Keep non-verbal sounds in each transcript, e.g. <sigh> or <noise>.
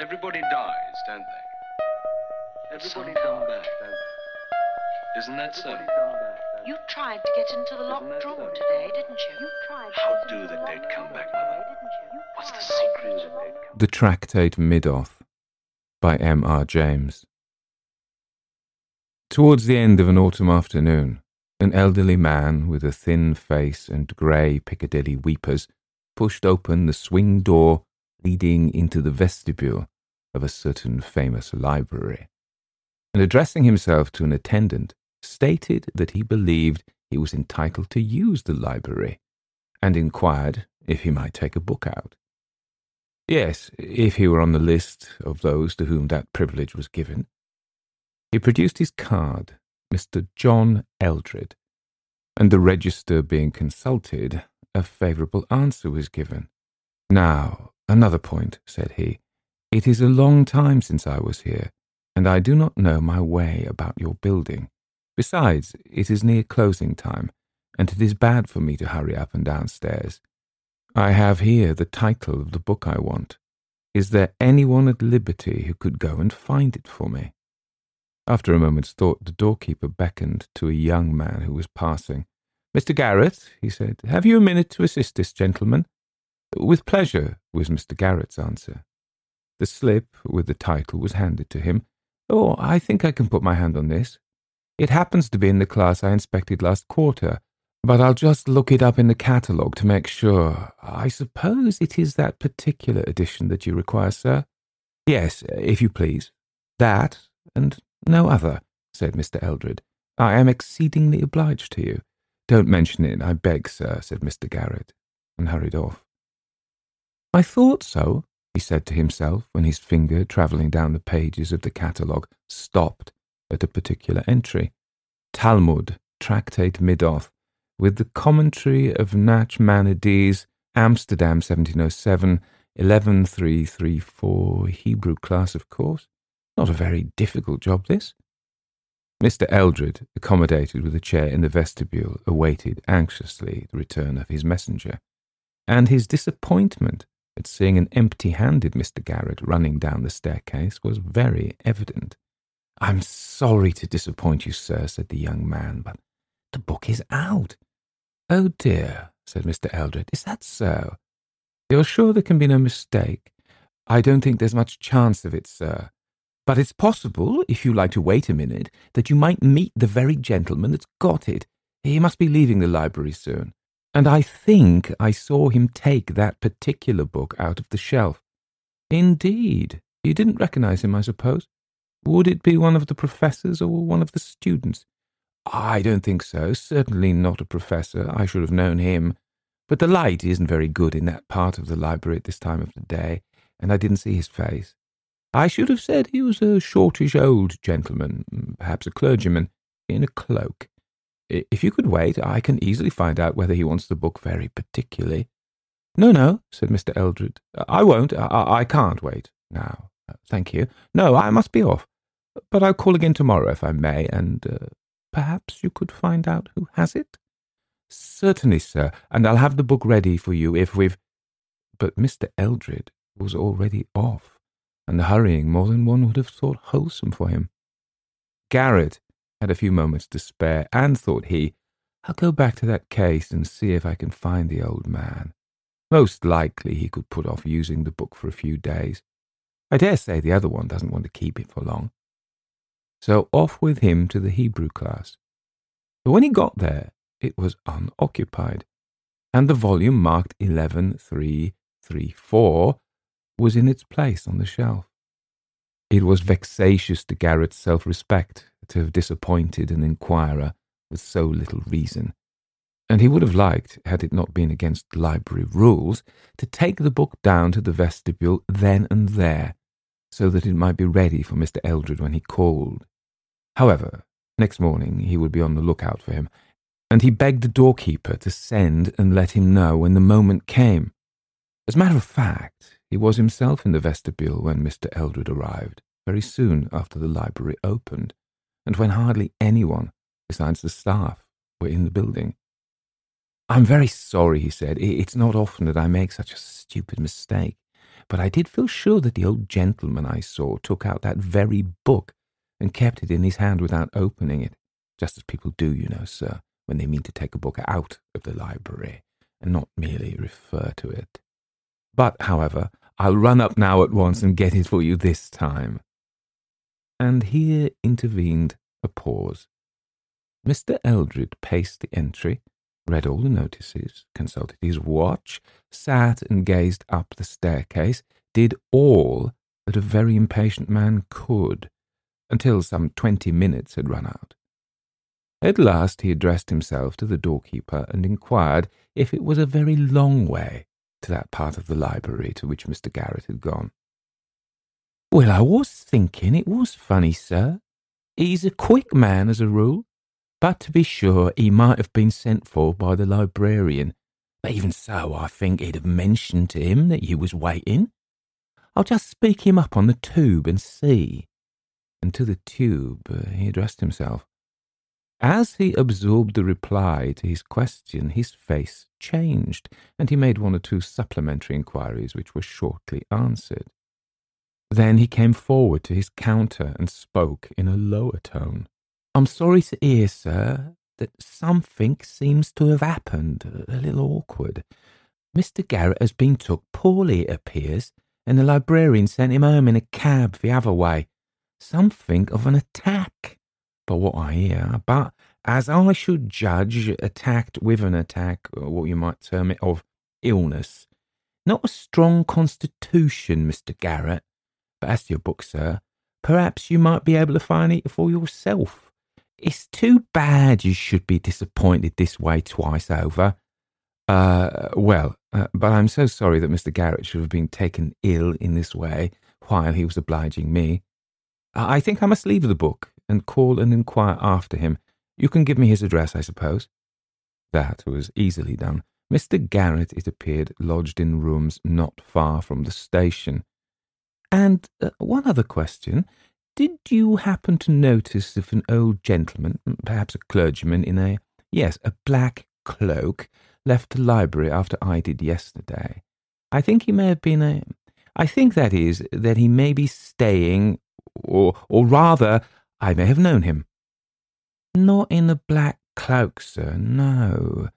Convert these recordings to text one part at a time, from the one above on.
Everybody dies, don't they? Everybody come back, don't they? Isn't that so? You tried to get into the locked room today, didn't you? You tried. How do the dead come back, Mother? What's the secret of the dead The Tractate Middoth by M. R. James. Towards the end of an autumn afternoon, an elderly man with a thin face and grey Piccadilly weepers pushed open the swing door leading into the vestibule of a certain famous library, and addressing himself to an attendant, stated that he believed he was entitled to use the library, and inquired if he might take a book out. Yes, if he were on the list of those to whom that privilege was given. He produced his card, Mr. John Eldred, and the register being consulted, a favourable answer was given. Now, another point, said he. It is a long time since I was here, and I do not know my way about your building. Besides, it is near closing time, and it is bad for me to hurry up and downstairs. I have here the title of the book I want. Is there anyone at liberty who could go and find it for me? After a moment's thought, the doorkeeper beckoned to a young man who was passing. Mr. Garrett, he said, have you a minute to assist this gentleman? With pleasure, was Mr. Garrett's answer. The slip with the title was handed to him. Oh, I think I can put my hand on this. It happens to be in the class I inspected last quarter, but I'll just look it up in the catalogue to make sure. I suppose it is that particular edition that you require, sir? Yes, if you please. That, and no other, said Mr. Eldred. I am exceedingly obliged to you. Don't mention it, I beg, sir, said Mr. Garrett, and hurried off. I thought so, he said to himself when his finger, travelling down the pages of the catalogue, stopped at a particular entry. Talmud, Tractate Middoth, with the commentary of Nachmanides, Amsterdam 1707, 11334, Hebrew class, of course. Not a very difficult job, this. Mr. Eldred, accommodated with a chair in the vestibule, awaited anxiously the return of his messenger, and his disappointment at seeing an empty handed Mr. Garrett running down the staircase was very evident. I'm sorry to disappoint you, sir, said the young man, but the book is out. Oh dear, said Mr. Eldred, is that so? You're sure there can be no mistake? I don't think there's much chance of it, sir. But it's possible, if you like to wait a minute, that you might meet the very gentleman that's got it. He must be leaving the library soon. And I think I saw him take that particular book out of the shelf. Indeed. You didn't recognize him, I suppose? Would it be one of the professors or one of the students? I don't think so. Certainly not a professor. I should have known him. But the light isn't very good in that part of the library at this time of the day, and I didn't see his face. I should have said he was a shortish old gentleman, perhaps a clergyman, in a cloak. If you could wait, I can easily find out whether he wants the book very particularly. No, no, said Mr. Eldred. I won't. I, I can't wait now. Thank you. No, I must be off. But I'll call again tomorrow if I may, and uh, perhaps you could find out who has it? Certainly, sir, and I'll have the book ready for you if we've. But Mr. Eldred was already off and the hurrying more than one would have thought wholesome for him. Garrett had a few moments to spare, and thought he, I'll go back to that case and see if I can find the old man. Most likely he could put off using the book for a few days. I dare say the other one doesn't want to keep it for long. So off with him to the Hebrew class. But when he got there, it was unoccupied, and the volume marked 11334 was in its place on the shelf. It was vexatious to Garrett's self respect to have disappointed an inquirer with so little reason, and he would have liked, had it not been against library rules, to take the book down to the vestibule then and there, so that it might be ready for Mr. Eldred when he called. However, next morning he would be on the lookout for him, and he begged the doorkeeper to send and let him know when the moment came. As a matter of fact, he was himself in the vestibule when Mr. Eldred arrived, very soon after the library opened, and when hardly anyone, besides the staff, were in the building. I'm very sorry, he said. It's not often that I make such a stupid mistake. but I did feel sure that the old gentleman I saw took out that very book and kept it in his hand without opening it, just as people do, you know, sir, when they mean to take a book out of the library and not merely refer to it. But, however, I'll run up now at once and get it for you this time. And here intervened a pause. Mr. Eldred paced the entry, read all the notices, consulted his watch, sat and gazed up the staircase, did all that a very impatient man could, until some twenty minutes had run out. At last he addressed himself to the doorkeeper and inquired if it was a very long way to that part of the library to which Mr. Garrett had gone. Well, I was thinking it was funny, sir. He's a quick man as a rule, but to be sure he might have been sent for by the librarian. But even so, I think he'd have mentioned to him that you was waiting. I'll just speak him up on the tube and see. And to the tube uh, he addressed himself. As he absorbed the reply to his question, his face changed, and he made one or two supplementary inquiries which were shortly answered. Then he came forward to his counter and spoke in a lower tone. I'm sorry to hear, sir, that something seems to have happened, a little awkward. Mr. Garrett has been took poorly, it appears, and the librarian sent him home in a cab the other way. Something of an attack by what I hear, but as I should judge, attacked with an attack, or what you might term it, of illness. Not a strong constitution, Mr. Garrett, but as to your book, sir, perhaps you might be able to find it for yourself. It's too bad you should be disappointed this way twice over. Uh, well, uh, but I'm so sorry that Mr. Garrett should have been taken ill in this way while he was obliging me. I think I must leave the book and call and inquire after him. You can give me his address, I suppose. That was easily done. Mr. Garrett, it appeared, lodged in rooms not far from the station. And uh, one other question. Did you happen to notice if an old gentleman, perhaps a clergyman, in a, yes, a black cloak, left the library after I did yesterday? I think he may have been a. I think, that is, that he may be staying, or, or rather, I may have known him. Not in a black cloak, sir, no.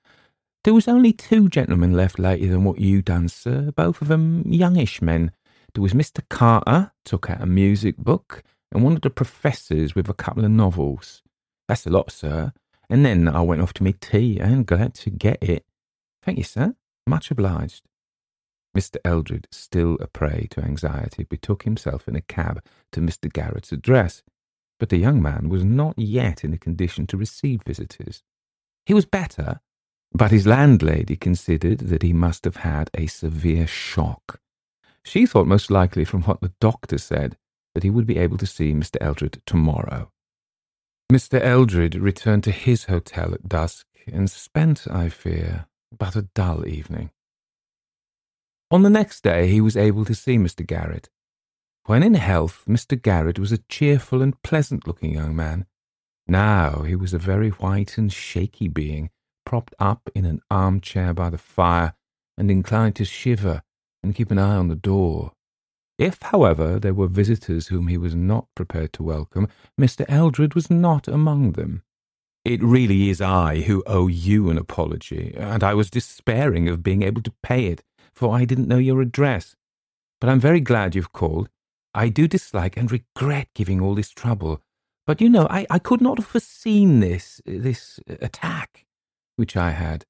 There was only two gentlemen left later than what you done, sir, both of 'em youngish men. There was Mr. Carter, took out a music book, and one of the professors with a couple of novels. That's a lot, sir. And then I went off to my tea, and glad to get it. Thank you, sir. Much obliged. Mr. Eldred, still a prey to anxiety, betook himself in a cab to Mr. Garrett's address, but the young man was not yet in a condition to receive visitors. He was better, but his landlady considered that he must have had a severe shock. She thought most likely from what the doctor said that he would be able to see Mr. Eldred tomorrow. Mr. Eldred returned to his hotel at dusk and spent, I fear, but a dull evening. On the next day he was able to see Mr. Garrett, when in health, Mr. Garrett was a cheerful and pleasant looking young man. Now he was a very white and shaky being, propped up in an armchair by the fire, and inclined to shiver and keep an eye on the door. If, however, there were visitors whom he was not prepared to welcome, Mr. Eldred was not among them. It really is I who owe you an apology, and I was despairing of being able to pay it, for I didn't know your address. But I'm very glad you've called, I do dislike and regret giving all this trouble, but you know, I, I could not have foreseen this, this attack which I had.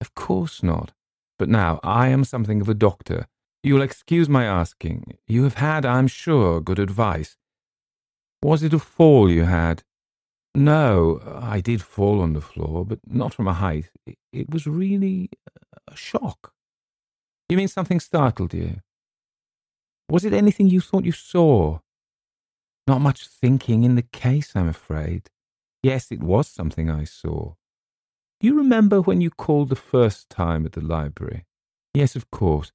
Of course not. But now I am something of a doctor. You'll excuse my asking. You have had, I'm sure, good advice. Was it a fall you had? No, I did fall on the floor, but not from a height. It, was really a shock. You mean something startled you? Was it anything you thought you saw? Not much thinking in the case, I'm afraid. Yes, it was something I saw. You remember when you called the first time at the library? Yes, of course.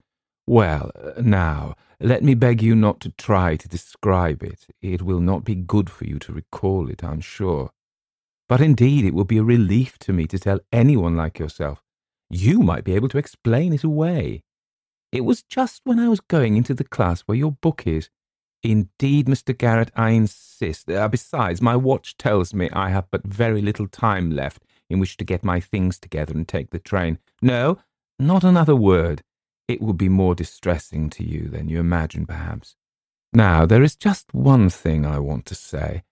Well, uh, now, let me beg you not to try to describe it. It will not be good for you to recall it, I'm sure. But indeed, it will be a relief to me to tell anyone like yourself. You might be able to explain it away. It was just when I was going into the class where your book is. Indeed, Mr. Garrett, I insist. Uh, besides, my watch tells me I have but very little time left in which to get my things together and take the train. No, not another word. It would be more distressing to you than you imagine, perhaps. Now, there is just one thing I want to say.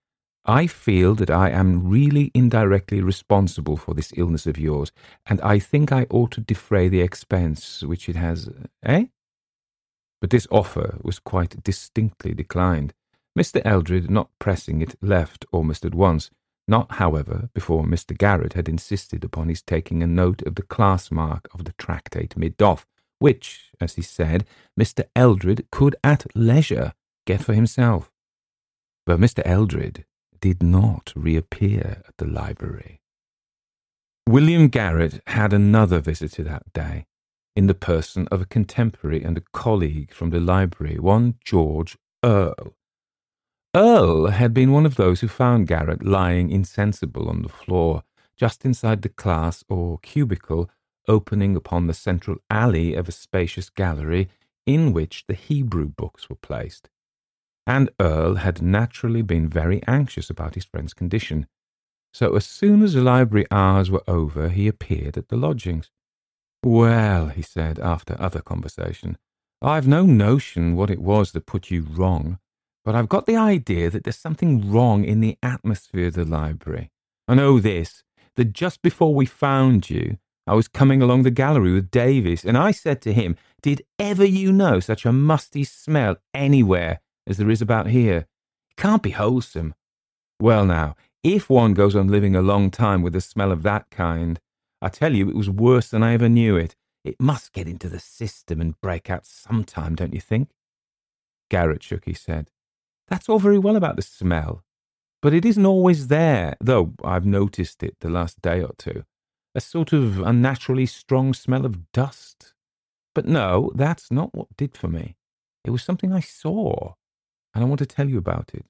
I feel that I am really indirectly responsible for this illness of yours, and I think I ought to defray the expense which it has. Eh? But this offer was quite distinctly declined. Mr. Eldred, not pressing it, left almost at once, not, however, before Mr. Garrett had insisted upon his taking a note of the class mark of the tractate Middoth, which, as he said, Mr. Eldred could at leisure get for himself. But Mr. Eldred did not reappear at the library. William Garrett had another visitor that day, in the person of a contemporary and a colleague from the library, one George Earle. Earle had been one of those who found Garrett lying insensible on the floor, just inside the class or cubicle opening upon the central alley of a spacious gallery in which the Hebrew books were placed and Earle had naturally been very anxious about his friend's condition. So as soon as the library hours were over, he appeared at the lodgings. Well, he said, after other conversation, I've no notion what it was that put you wrong, but I've got the idea that there's something wrong in the atmosphere of the library. I know this, that just before we found you, I was coming along the gallery with Davis, and I said to him, Did ever you know such a musty smell anywhere as there is about here. It can't be wholesome. Well, now, if one goes on living a long time with a smell of that kind, I tell you, it was worse than I ever knew it. It must get into the system and break out sometime, don't you think? Garrett shook his head. That's all very well about the smell, but it isn't always there, though I've noticed it the last day or two. A sort of unnaturally strong smell of dust. But no, that's not what did for me. It was something I saw and I want to tell you about it.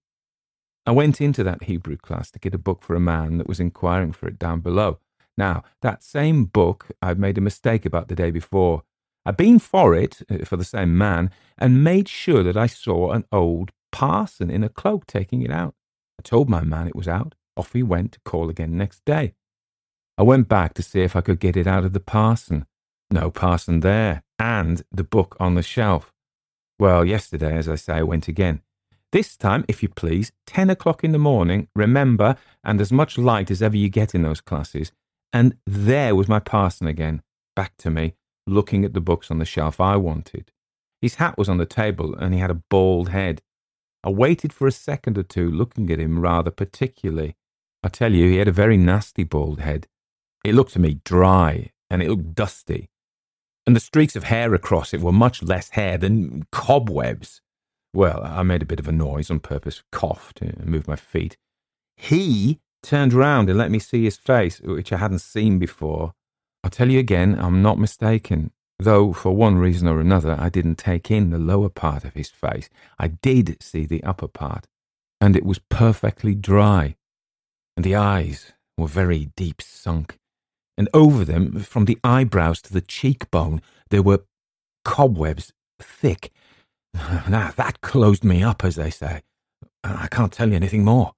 I went into that Hebrew class to get a book for a man that was inquiring for it down below. Now, that same book I'd made a mistake about the day before. I'd been for it, uh, for the same man, and made sure that I saw an old parson in a cloak taking it out. I told my man it was out. Off he went to call again next day. I went back to see if I could get it out of the parson. No parson there, and the book on the shelf. Well, yesterday, as I say, I went again. This time, if you please, 10 o'clock in the morning, remember, and as much light as ever you get in those classes. And there was my parson again, back to me, looking at the books on the shelf I wanted. His hat was on the table, and he had a bald head. I waited for a second or two, looking at him rather particularly. I tell you, he had a very nasty bald head. It looked to me dry, and it looked dusty. And the streaks of hair across it were much less hair than cobwebs. Well, I made a bit of a noise on purpose, coughed, eh, and moved my feet. He turned round and let me see his face, which I hadn't seen before. I'll tell you again, I'm not mistaken. Though, for one reason or another, I didn't take in the lower part of his face. I did see the upper part, and it was perfectly dry. And the eyes were very deep sunk, and over them, from the eyebrows to the cheekbone, there were cobwebs, thick, <sighs> now, that closed me up, as they say. I can't tell you anything more.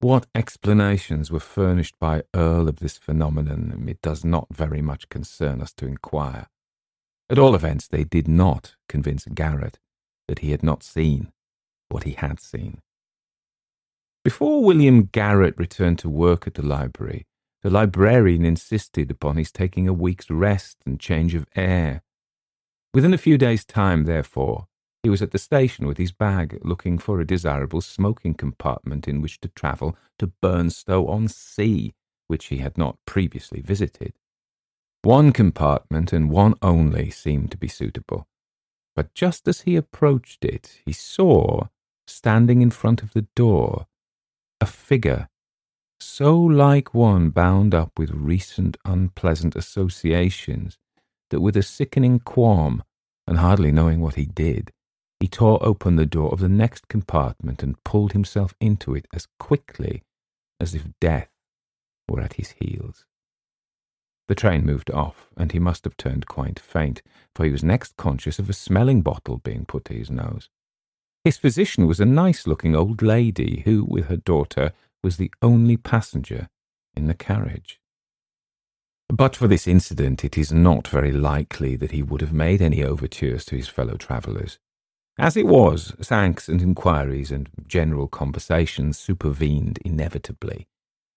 What explanations were furnished by Earle of this phenomenon, it does not very much concern us to inquire. At all events, they did not convince Garrett that he had not seen what he had seen. Before William Garrett returned to work at the library, the librarian insisted upon his taking a week's rest and change of air. Within a few days' time, therefore, he was at the station with his bag, looking for a desirable smoking compartment in which to travel to Burnstow on Sea, which he had not previously visited. One compartment and one only seemed to be suitable. But just as he approached it, he saw, standing in front of the door, a figure so like one bound up with recent unpleasant associations that with a sickening qualm, and hardly knowing what he did, he tore open the door of the next compartment and pulled himself into it as quickly as if death were at his heels. The train moved off, and he must have turned quite faint, for he was next conscious of a smelling bottle being put to his nose. His physician was a nice looking old lady who, with her daughter, was the only passenger in the carriage. But for this incident, it is not very likely that he would have made any overtures to his fellow travellers. As it was, thanks and inquiries and general conversations supervened inevitably,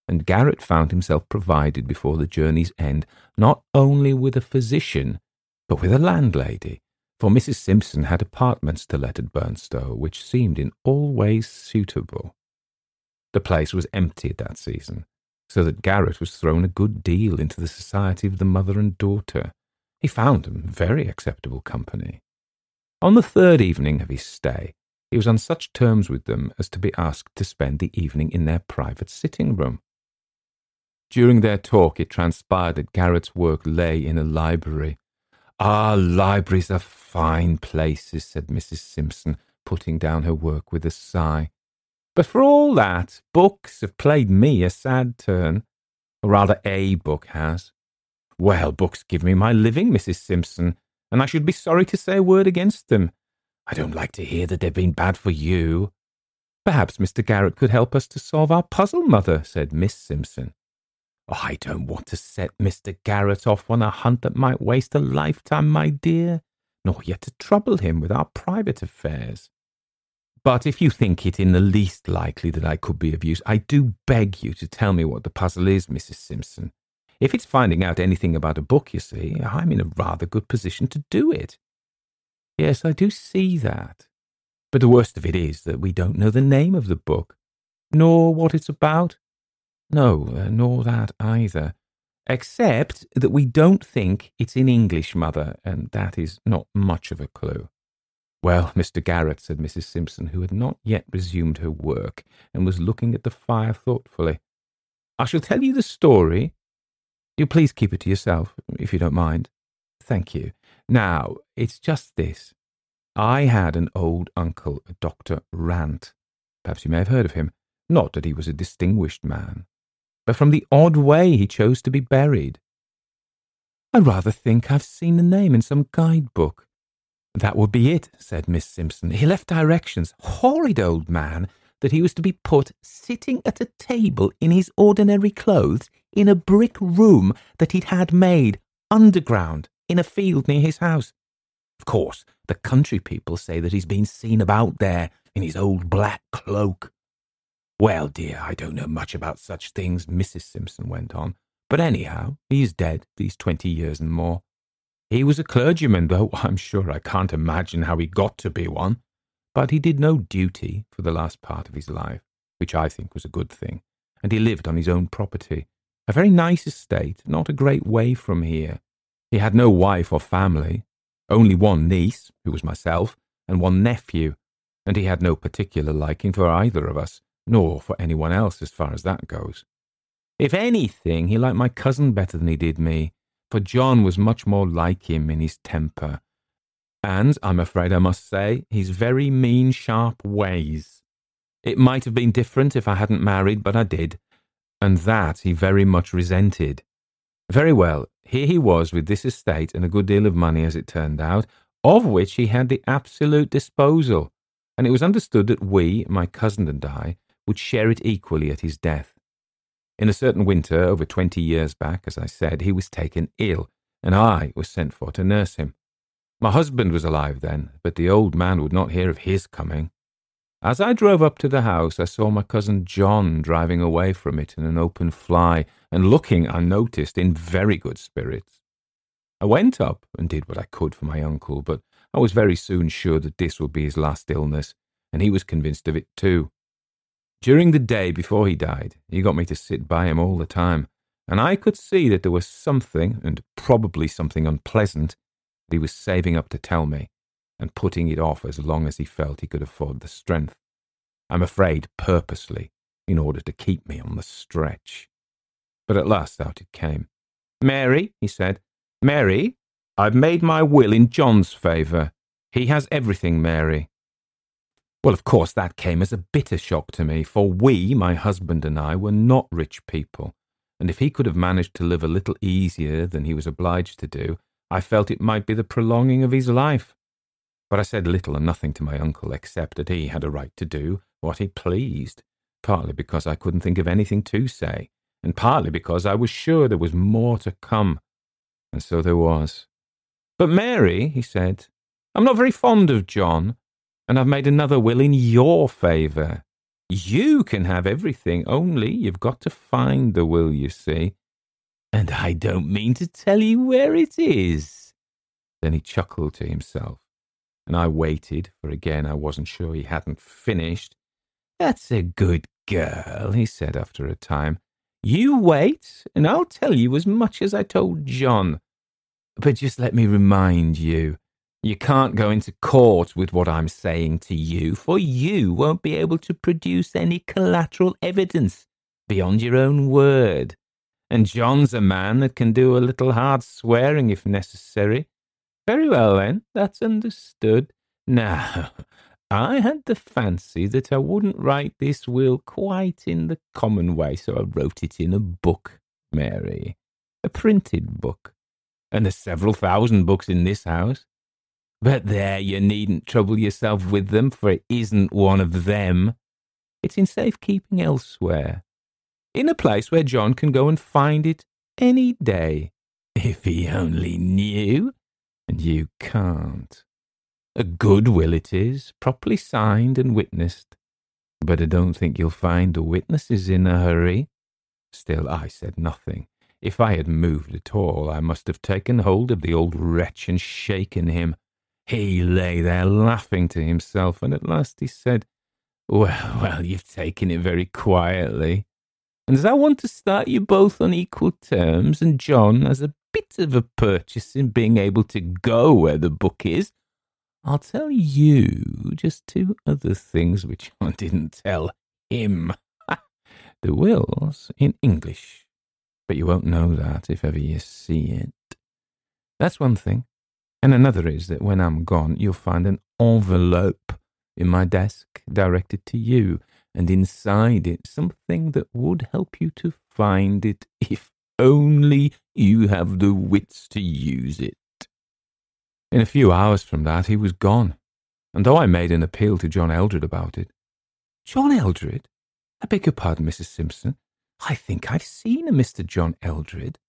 and Garrett found himself provided before the journey's end not only with a physician, but with a landlady, for Mrs. Simpson had apartments to let at Burnstow, which seemed in all ways suitable. The place was empty at that season, so that Garrett was thrown a good deal into the society of the mother and daughter. He found them very acceptable company. On the third evening of his stay, he was on such terms with them as to be asked to spend the evening in their private sitting room. During their talk, it transpired that Garrett's work lay in a library. Ah, libraries are fine places, said Mrs. Simpson, putting down her work with a sigh. But for all that, books have played me a sad turn. Or rather, a book has. Well, books give me my living, Mrs. Simpson, and I should be sorry to say a word against them. I don't like to hear that they've been bad for you. Perhaps Mr. Garrett could help us to solve our puzzle, Mother, said Miss Simpson. Oh, I don't want to set Mr. Garrett off on a hunt that might waste a lifetime, my dear, nor yet to trouble him with our private affairs. But if you think it in the least likely that I could be of use, I do beg you to tell me what the puzzle is, Mrs. Simpson. If it's finding out anything about a book, you see, I'm in a rather good position to do it. Yes, I do see that. But the worst of it is that we don't know the name of the book, nor what it's about. No, uh, nor that either. Except that we don't think it's in English, Mother, and that is not much of a clue. Well, <laughs> Mr. Garrett, said Mrs. Simpson, who had not yet resumed her work and was looking at the fire thoughtfully, I shall tell you the story you please keep it to yourself, if you don't mind. Thank you. Now, it's just this. I had an old uncle, a Dr. Rant. Perhaps you may have heard of him. Not that he was a distinguished man, but from the odd way he chose to be buried. I rather think I've seen the name in some guidebook. That would be it, said Miss Simpson. He left directions. Horrid old man that he was to be put sitting at a table in his ordinary clothes in a brick room that he'd had made underground in a field near his house. Of course, the country people say that he's been seen about there in his old black cloak. Well, dear, I don't know much about such things, Mrs. Simpson went on, but anyhow, he's dead these twenty years and more. He was a clergyman, though <laughs> I'm sure I can't imagine how he got to be one. But he did no duty for the last part of his life, which I think was a good thing, and he lived on his own property, a very nice estate, not a great way from here. He had no wife or family, only one niece, who was myself, and one nephew, and he had no particular liking for either of us, nor for anyone else as far as that goes. If anything, he liked my cousin better than he did me, for John was much more like him in his temper and I'm afraid I must say, his very mean, sharp ways. It might have been different if I hadn't married, but I did, and that he very much resented. Very well, here he was with this estate and a good deal of money, as it turned out, of which he had the absolute disposal, and it was understood that we, my cousin and I, would share it equally at his death. In a certain winter, over twenty years back, as I said, he was taken ill, and I was sent for to nurse him. My husband was alive then, but the old man would not hear of his coming. As I drove up to the house, I saw my cousin John driving away from it in an open fly, and looking, I noticed, in very good spirits. I went up and did what I could for my uncle, but I was very soon sure that this would be his last illness, and he was convinced of it too. During the day before he died, he got me to sit by him all the time, and I could see that there was something, and probably something unpleasant, he was saving up to tell me and putting it off as long as he felt he could afford the strength. I'm afraid purposely, in order to keep me on the stretch. But at last out it came. Mary, he said, Mary, I've made my will in John's favour. He has everything, Mary. Well, of course, that came as a bitter shock to me, for we, my husband and I, were not rich people, and if he could have managed to live a little easier than he was obliged to do, I felt it might be the prolonging of his life. But I said little and nothing to my uncle except that he had a right to do what he pleased, partly because I couldn't think of anything to say, and partly because I was sure there was more to come. And so there was. But Mary, he said, I'm not very fond of John, and I've made another will in your favour. You can have everything, only you've got to find the will, you see. And I don't mean to tell you where it is. Then he chuckled to himself, and I waited, for again I wasn't sure he hadn't finished. That's a good girl, he said after a time. You wait, and I'll tell you as much as I told John. But just let me remind you, you can't go into court with what I'm saying to you, for you won't be able to produce any collateral evidence beyond your own word. And John's a man that can do a little hard swearing if necessary. Very well, then, that's understood. Now, <laughs> I had the fancy that I wouldn't write this will quite in the common way, so I wrote it in a book, Mary, a printed book. And there's several thousand books in this house. But there, you needn't trouble yourself with them, for it isn't one of them. It's in safe keeping elsewhere, in a place where John can go and find it any day, if he only knew, and you can't. A good will it is, properly signed and witnessed, but I don't think you'll find the witnesses in a hurry. Still, I said nothing. If I had moved at all, I must have taken hold of the old wretch and shaken him. He lay there laughing to himself, and at last he said, Well, well, you've taken it very quietly. And as I want to start you both on equal terms, and John has a bit of a purchase in being able to go where the book is, I'll tell you just two other things which I <laughs> didn't tell him. <laughs> the will's in English, but you won't know that if ever you see it. That's one thing. And another is that when I'm gone, you'll find an envelope in my desk directed to you, and inside it something that would help you to find it <laughs> if only you have the wits to use it. In a few hours from that, he was gone, and though I made an appeal to John Eldred about it, John Eldred? I beg your pardon, Mrs. Simpson. I think I've seen a Mr. John Eldred.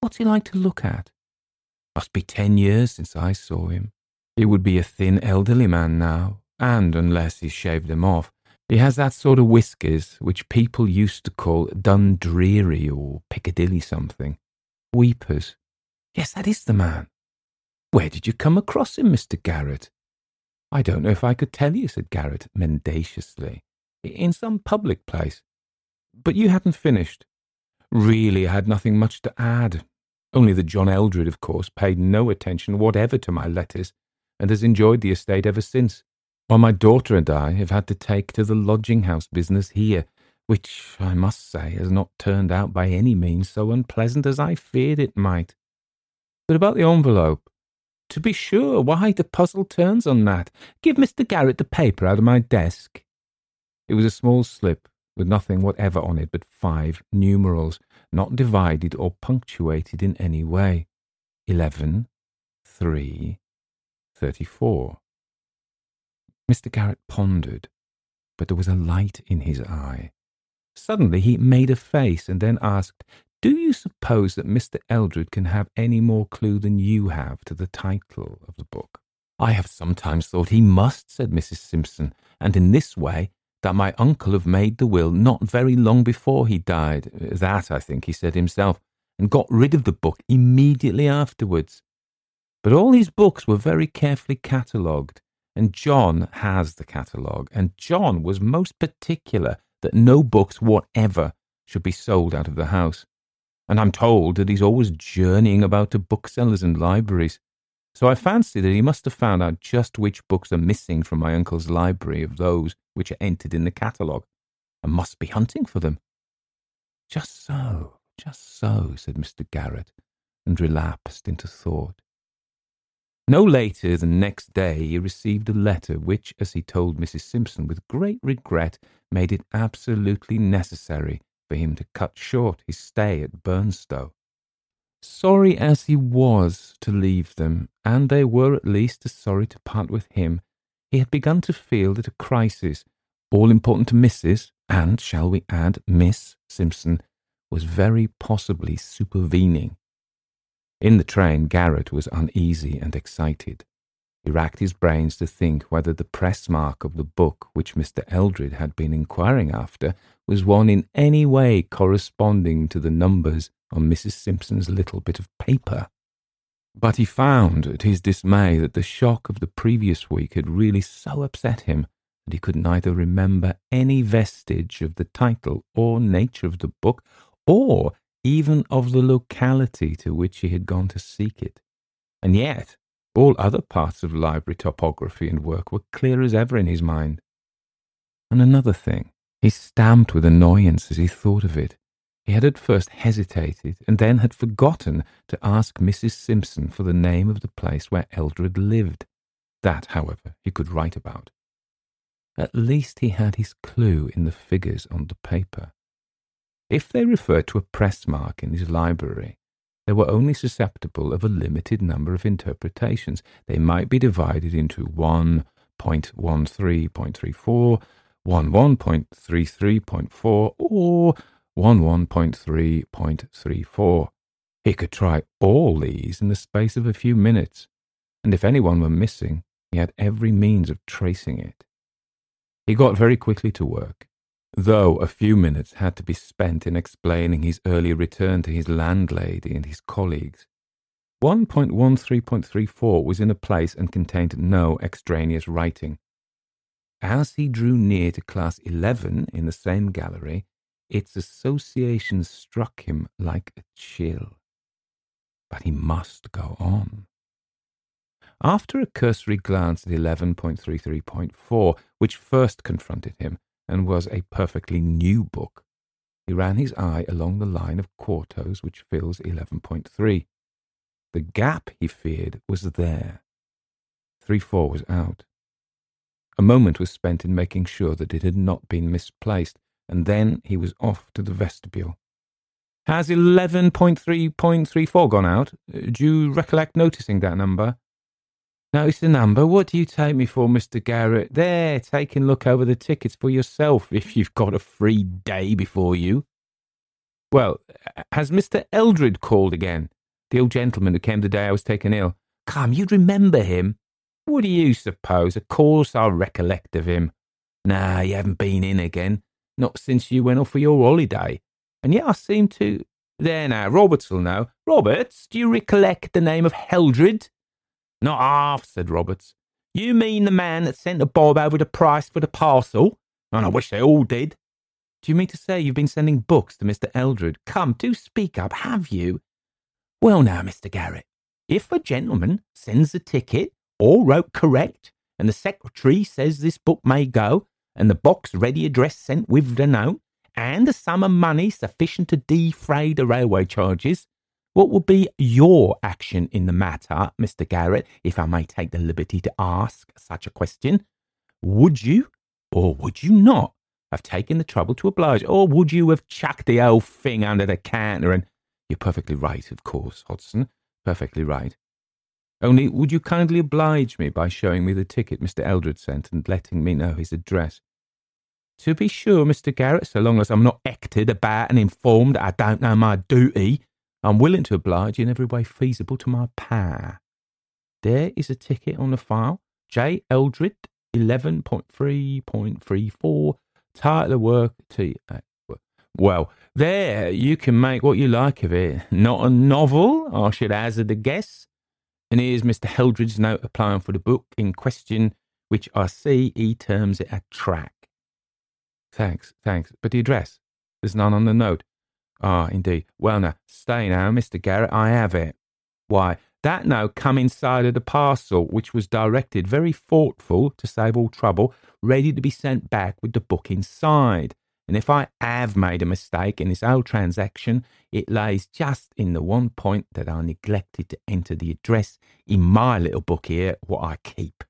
What's he like to look at? Must be ten years since I saw him. He would be a thin, elderly man now, and unless he's shaved them off, he has that sort of whiskers which people used to call Dundreary or Piccadilly something. Weepers. Yes, that is the man. Where did you come across him, Mr. Garrett? I don't know if I could tell you, said Garrett mendaciously. In some public place. But you hadn't finished. Really, I had nothing much to add. Only that John Eldred, of course, paid no attention whatever to my letters, and has enjoyed the estate ever since, while my daughter and I have had to take to the lodging house business here, which, I must say, has not turned out by any means so unpleasant as I feared it might. But about the envelope, to be sure, why, the puzzle turns on that. Give Mr. Garrett the paper out of my desk. It was a small slip, with nothing whatever on it but five numerals, not divided or punctuated in any way. Eleven, three, thirty-four. Mr. Garrett pondered, but there was a light in his eye. Suddenly he made a face and then asked, Do you suppose that Mr. Eldred can have any more clue than you have to the title of the book? I have sometimes thought he must, said Mrs. Simpson, and in this way that my uncle have made the will not very long before he died. That, I think, he said himself, and got rid of the book immediately afterwards. But all his books were very carefully catalogued, and John has the catalogue, and John was most particular that no books whatever should be sold out of the house. And I'm told that he's always journeying about to booksellers and libraries. So I fancy that he must have found out just which books are missing from my uncle's library of those which are entered in the catalogue, and must be hunting for them. Just so, just so, said Mr. Garrett, and relapsed into thought. No later than next day he received a letter which, as he told Mrs. Simpson with great regret, made it absolutely necessary for him to cut short his stay at Burnstow. Sorry as he was to leave them, and they were at least as sorry to part with him, he had begun to feel that a crisis, all important to Mrs. and, shall we add, Miss Simpson, was very possibly supervening. In the train, Garrett was uneasy and excited. He racked his brains to think whether the press mark of the book which Mr. Eldred had been inquiring after was one in any way corresponding to the numbers on Mrs. Simpson's little bit of paper. But he found, to his dismay, that the shock of the previous week had really so upset him that he could neither remember any vestige of the title or nature of the book, or even of the locality to which he had gone to seek it. And yet, all other parts of library topography and work were clear as ever in his mind. And another thing, he stamped with annoyance as he thought of it. He had at first hesitated and then had forgotten to ask Mrs. Simpson for the name of the place where Eldred lived. That, however, he could write about. At least he had his clue in the figures on the paper. If they referred to a press mark in his library, they were only susceptible of a limited number of interpretations. They might be divided into 1.13.34, 11.33.4, or 11.3.34. He could try all these in the space of a few minutes, and if anyone were missing, he had every means of tracing it. He got very quickly to work though a few minutes had to be spent in explaining his early return to his landlady and his colleagues. 1.13.34 was in a place and contained no extraneous writing. As he drew near to class 11 in the same gallery, its associations struck him like a chill. But he must go on. After a cursory glance at 11.33.4, which first confronted him, and was a perfectly new book. He ran his eye along the line of quartos which fills 11.3. The gap, he feared, was there. 3.4 was out. A moment was spent in making sure that it had not been misplaced, and then he was off to the vestibule. Has 11.3.34 gone out? Do you recollect noticing that number? Notice the number. What do you take me for, Mr. Garrett? There, take and look over the tickets for yourself if you've got a free day before you. Well, has Mr. Eldred called again? The old gentleman who came the day I was taken ill. Come, you'd remember him. What do you suppose? Of course I recollect of him. Nah, you haven't been in again. Not since you went off for your holiday. And yet I seem to. There now, Roberts will know. Roberts, do you recollect the name of Eldred? Not half, said Roberts. You mean the man that sent a bob over the price for the parcel? And I wish they all did. Do you mean to say you've been sending books to Mr. Eldred? Come, do speak up, have you? Well, now, Mr. Garrett, if a gentleman sends a ticket, all wrote correct, and the secretary says this book may go, and the box ready address sent with the note, and a sum of money sufficient to defray the railway charges, what would be your action in the matter, Mr. Garrett, if I may take the liberty to ask such a question? Would you, or would you not, have taken the trouble to oblige, or would you have chucked the old thing under the counter and. You're perfectly right, of course, Hodson, perfectly right. Only, would you kindly oblige me by showing me the ticket Mr. Eldred sent and letting me know his address? To be sure, Mr. Garrett, so long as I'm not acted about and informed I don't know my duty, I'm willing to oblige in every way feasible to my power. There is a ticket on the file. J. Eldred, 11.3.34. Title of work, T. Uh, well, there, you can make what you like of it. Not a novel, I should hazard a guess. And here's Mr. Eldred's note applying for the book in question, which I see he terms it a track. Thanks, thanks. But the address? There's none on the note. Ah, indeed. Well, now, stay now, Mr. Garrett, I have it. Why, that note come inside of the parcel, which was directed very thoughtful to save all trouble, ready to be sent back with the book inside. And if I have made a mistake in this whole transaction, it lays just in the one point that I neglected to enter the address in my little book here, what I keep.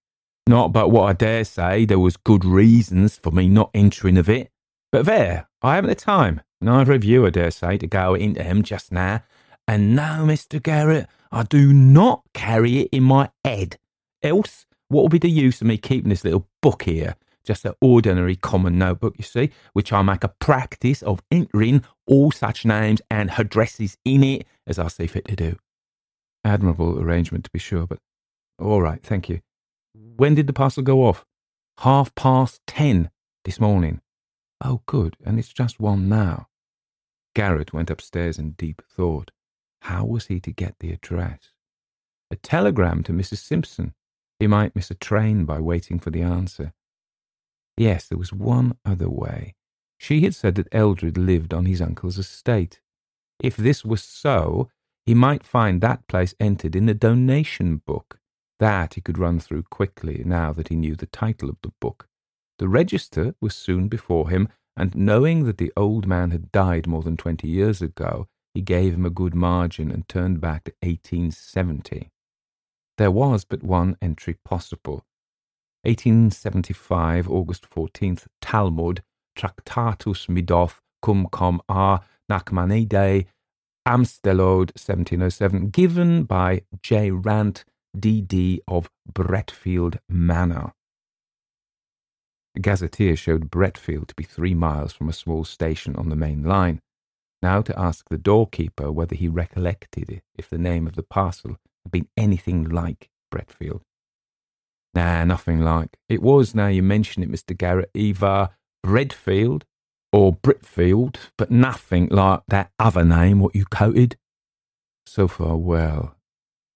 Not but what I dare say there was good reasons for me not entering of it. But there, I haven't the time, Neither of you, I dare say, to go into him just now. And no, Mr. Garrett, I do not carry it in my head. Else, what will be the use of me keeping this little book here? Just an ordinary common notebook, you see, which I make a practice of entering all such names and addresses in it as I see fit to do. Admirable arrangement, to be sure, but all right, thank you. When did the parcel go off? Half past ten this morning. Oh, good, and it's just one now. Garrett went upstairs in deep thought. How was he to get the address? A telegram to Mrs. Simpson. He might miss a train by waiting for the answer. Yes, there was one other way. She had said that Eldred lived on his uncle's estate. If this was so, he might find that place entered in the donation book. That he could run through quickly now that he knew the title of the book. The register was soon before him, and knowing that the old man had died more than twenty years ago, he gave him a good margin and turned back to 1870. There was but one entry possible. 1875, August 14th, Talmud, Tractatus Middoth cum com a Nachmanidae, Amstelode 1707, given by J. Rant, D.D. of Bretfield Manor. The gazetteer showed Bretfield to be three miles from a small station on the main line. Now to ask the doorkeeper whether he recollected if the name of the parcel had been anything like Bretfield. Nah, nothing like. It was, now you mention it, Mr. Garrett, either Bredfield or Britfield, but nothing like that other name what you quoted. So far, well.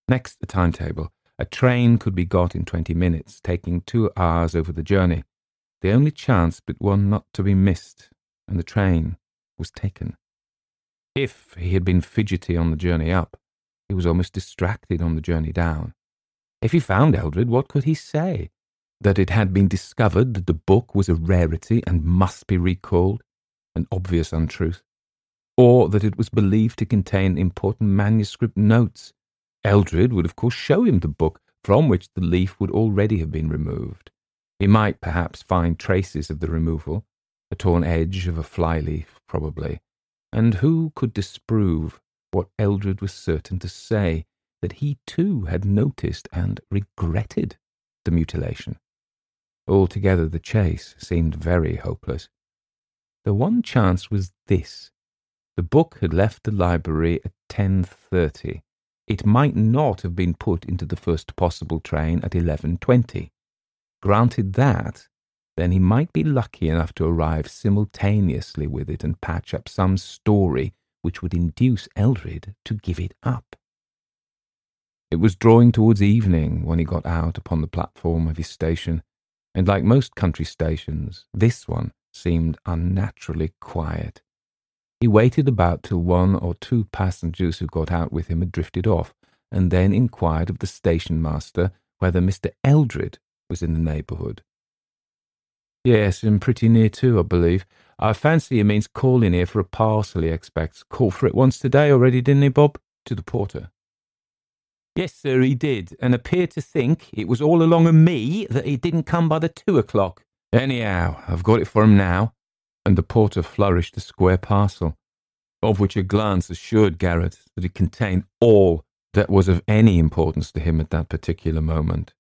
Next, the timetable. A train could be got in twenty minutes, taking two hours over the journey. The only chance but one not to be missed, and the train was taken. If he had been fidgety on the journey up, he was almost distracted on the journey down. If he found Eldred, what could he say? That it had been discovered that the book was a rarity and must be recalled, an obvious untruth, or that it was believed to contain important manuscript notes. Eldred would of course show him the book, from which the leaf would already have been removed. He might perhaps find traces of the removal, a torn edge of a flyleaf, probably. And who could disprove what Eldred was certain to say, that he too had noticed and regretted the mutilation? Altogether, the chase seemed very hopeless. The one chance was this. The book had left the library at 10.30. It might not have been put into the first possible train at 11.20. Granted that, then he might be lucky enough to arrive simultaneously with it and patch up some story which would induce Eldred to give it up. It was drawing towards evening when he got out upon the platform of his station, and like most country stations, this one seemed unnaturally quiet. He waited about till one or two passengers who got out with him had drifted off, and then inquired of the station master whether Mr. Eldred was in the neighbourhood. Yes, and pretty near too, I believe. I fancy he means calling here for a parcel he expects. Called for it once today already, didn't he, Bob? To the porter. Yes, sir, he did, and appeared to think it was all along of me that he didn't come by the two o'clock. Anyhow, I've got it for him now. And the porter flourished a square parcel, of which a glance assured Garrett that it contained all that was of any importance to him at that particular moment.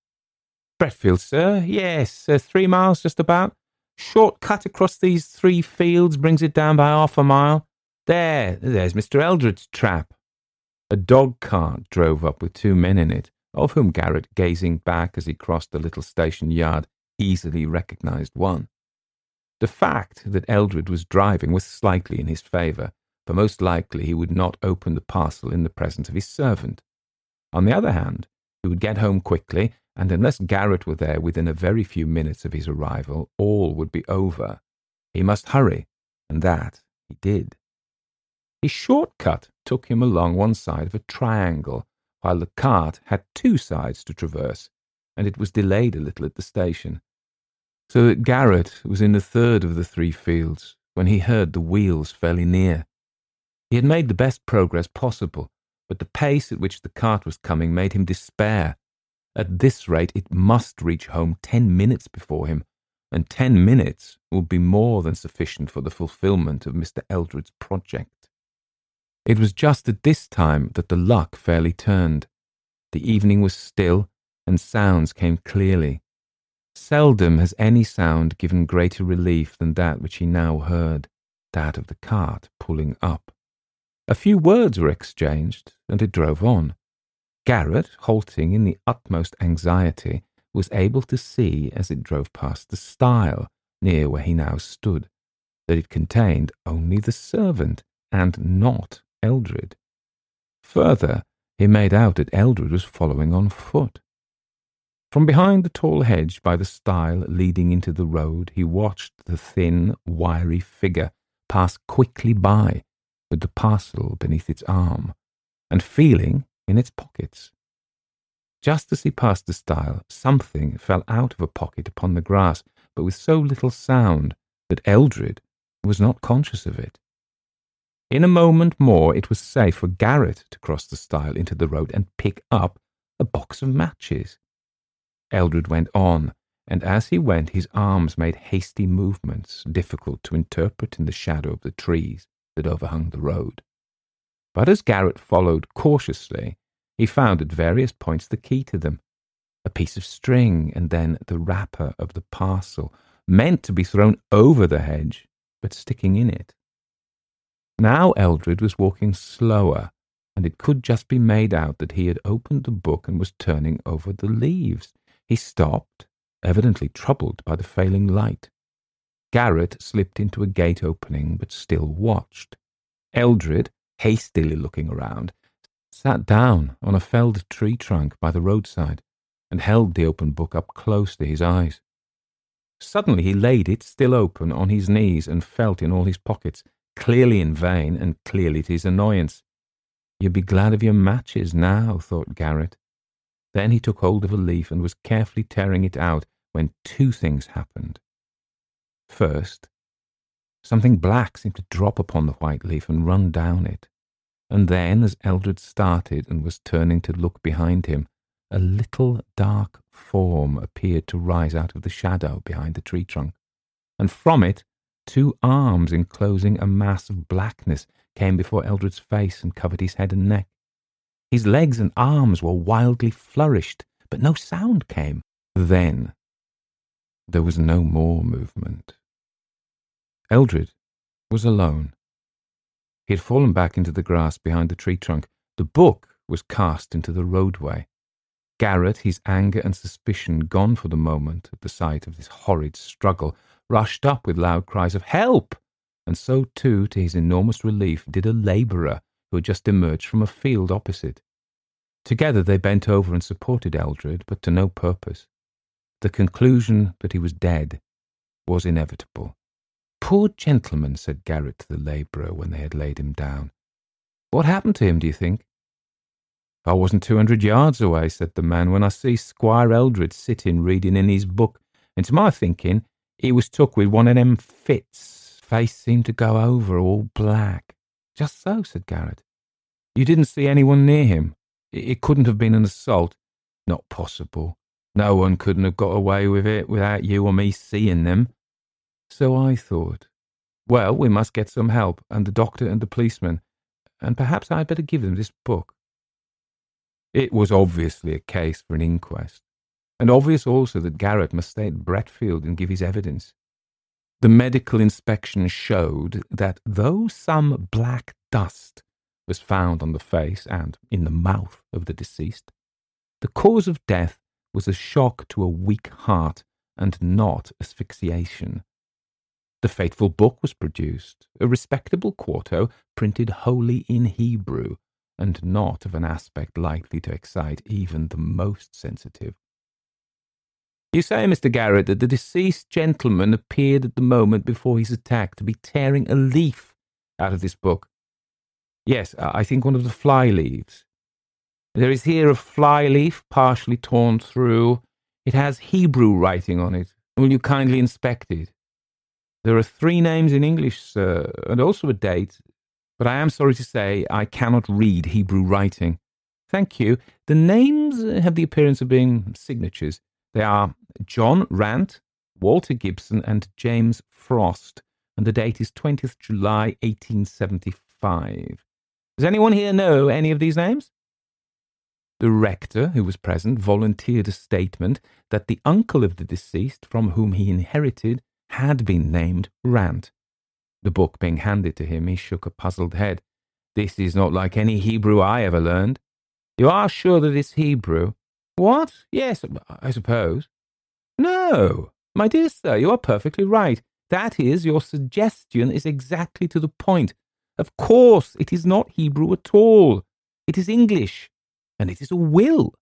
Bretfield, sir. Yes, uh, three miles just about. Short cut across these three fields brings it down by half a mile. There, there's Mr. Eldred's trap. A dog cart drove up with two men in it, of whom Garrett, gazing back as he crossed the little station yard, easily recognized one. The fact that Eldred was driving was slightly in his favour, for most likely he would not open the parcel in the presence of his servant. On the other hand, he would get home quickly and unless Garrett were there within a very few minutes of his arrival, all would be over. He must hurry, and that he did. His shortcut took him along one side of a triangle, while the cart had two sides to traverse, and it was delayed a little at the station. So that Garrett was in the third of the three fields when he heard the wheels fairly near. He had made the best progress possible, but the pace at which the cart was coming made him despair at this rate, it must reach home ten minutes before him, and ten minutes would be more than sufficient for the fulfilment of Mr. Eldred's project. It was just at this time that the luck fairly turned. The evening was still, and sounds came clearly. Seldom has any sound given greater relief than that which he now heard, that of the cart pulling up. A few words were exchanged, and it drove on. Garrett, halting in the utmost anxiety, was able to see as it drove past the stile near where he now stood that it contained only the servant and not Eldred. Further, he made out that Eldred was following on foot. From behind the tall hedge by the stile leading into the road, he watched the thin, wiry figure pass quickly by with the parcel beneath its arm, and feeling in its pockets. Just as he passed the stile, something fell out of a pocket upon the grass, but with so little sound that Eldred was not conscious of it. In a moment more, it was safe for Garrett to cross the stile into the road and pick up a box of matches. Eldred went on, and as he went, his arms made hasty movements, difficult to interpret in the shadow of the trees that overhung the road. But as Garrett followed cautiously, he found at various points the key to them a piece of string, and then the wrapper of the parcel, meant to be thrown over the hedge, but sticking in it. Now Eldred was walking slower, and it could just be made out that he had opened the book and was turning over the leaves. He stopped, evidently troubled by the failing light. Garrett slipped into a gate opening, but still watched. Eldred, hastily looking around, sat down on a felled tree trunk by the roadside and held the open book up close to his eyes. Suddenly he laid it, still open, on his knees and felt in all his pockets, clearly in vain and clearly to his annoyance. You'd be glad of your matches now, thought Garrett. Then he took hold of a leaf and was carefully tearing it out when two things happened. First, something black seemed to drop upon the white leaf and run down it. And then, as Eldred started and was turning to look behind him, a little dark form appeared to rise out of the shadow behind the tree trunk, and from it two arms enclosing a mass of blackness came before Eldred's face and covered his head and neck. His legs and arms were wildly flourished, but no sound came. Then there was no more movement. Eldred was alone. He had fallen back into the grass behind the tree trunk. The book was cast into the roadway. Garrett, his anger and suspicion gone for the moment at the sight of this horrid struggle, rushed up with loud cries of help, and so too, to his enormous relief, did a labourer who had just emerged from a field opposite. Together they bent over and supported Eldred, but to no purpose. The conclusion that he was dead was inevitable. Poor gentleman, said Garrett to the labourer when they had laid him down. What happened to him, do you think? I wasn't two hundred yards away, said the man, when I see Squire Eldred sitting reading in his book, and to my thinking, he was took with one of them fits. Face seemed to go over all black. Just so, said Garrett. You didn't see anyone near him. It couldn't have been an assault. Not possible. No one couldn't have got away with it without you or me seeing them. So I thought. Well, we must get some help, and the doctor and the policeman, and perhaps I'd better give them this book. It was obviously a case for an inquest, and obvious also that Garrett must stay at Bretfield and give his evidence. The medical inspection showed that though some black dust was found on the face and in the mouth of the deceased. The cause of death was a shock to a weak heart and not asphyxiation. The fateful book was produced, a respectable quarto printed wholly in Hebrew, and not of an aspect likely to excite even the most sensitive. You say, Mr. Garrett, that the deceased gentleman appeared at the moment before his attack to be tearing a leaf out of this book. Yes, I think one of the fly leaves. There is here a fly leaf partially torn through. It has Hebrew writing on it. Will you kindly inspect it? There are three names in English, sir, and also a date, but I am sorry to say I cannot read Hebrew writing. Thank you. The names have the appearance of being signatures. They are John Rant, Walter Gibson and James Frost, and the date is 20th July 1875. Does anyone here know any of these names? The rector, who was present, volunteered a statement that the uncle of the deceased, from whom he inherited, had been named Rant. The book being handed to him, he shook a puzzled head. This is not like any Hebrew I ever learned. You are sure that it's Hebrew? What? Yes, I suppose. No, my dear sir, you are perfectly right. That is, your suggestion is exactly to the point. Of course, it is not Hebrew at all. It is English, and it is a will.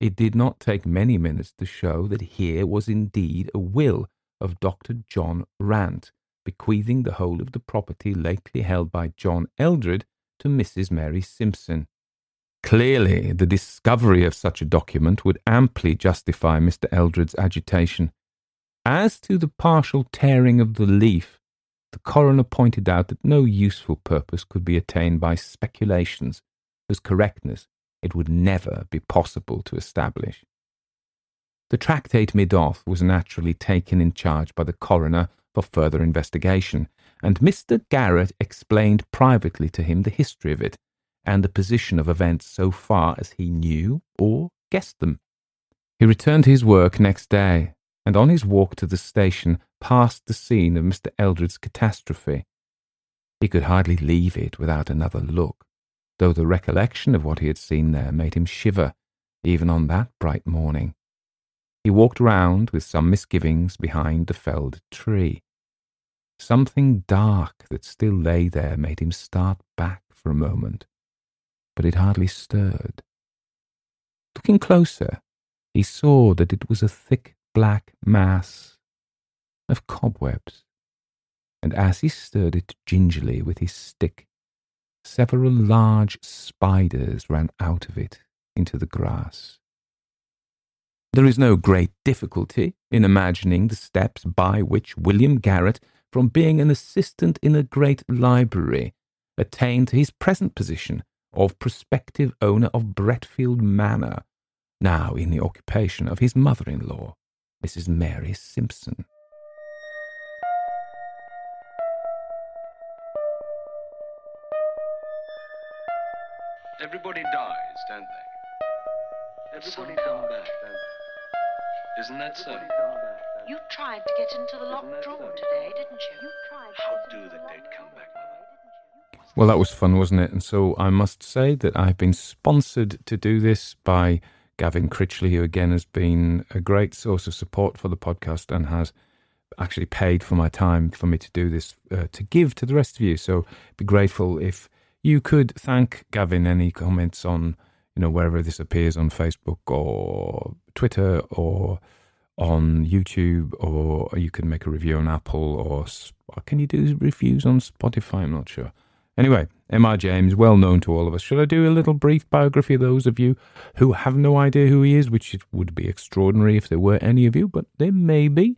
It did not take many minutes to show that here was indeed a will of Dr. John Rant, bequeathing the whole of the property lately held by John Eldred to Mrs. Mary Simpson. Clearly, the discovery of such a document would amply justify Mr. Eldred's agitation. As to the partial tearing of the leaf, the coroner pointed out that no useful purpose could be attained by speculations, whose correctness it would never be possible to establish. The tractate Middoth was naturally taken in charge by the coroner for further investigation, and Mr. Garrett explained privately to him the history of it and the position of events so far as he knew or guessed them. He returned to his work next day, and on his walk to the station passed the scene of Mr. Eldred's catastrophe. He could hardly leave it without another look, though the recollection of what he had seen there made him shiver, even on that bright morning. He walked round with some misgivings behind the felled tree. Something dark that still lay there made him start back for a moment but it hardly stirred. Looking closer, he saw that it was a thick black mass of cobwebs, and as he stirred it gingerly with his stick, several large spiders ran out of it into the grass. There is no great difficulty in imagining the steps by which William Garrett, from being an assistant in a great library, attained to his present position of prospective owner of Bretfield Manor, now in the occupation of his mother in law, Mrs. Mary Simpson. Everybody dies, don't they? Everybody come back, don't they? Isn't that so? You tried to get into the locked drawer today, didn't you? You tried. How do the dead come back, Mother? Well, that was fun, wasn't it? And so I must say that I've been sponsored to do this by Gavin Critchley, who again has been a great source of support for the podcast and has actually paid for my time for me to do this uh, to give to the rest of you. So be grateful if you could thank Gavin. Any comments on you know wherever this appears on Facebook or Twitter or on YouTube, or you can make a review on Apple, or can you do reviews on Spotify? I'm not sure. Anyway, M.R. James, well known to all of us. Should I do a little brief biography of those of you who have no idea who he is, which would be extraordinary if there were any of you, but there may be.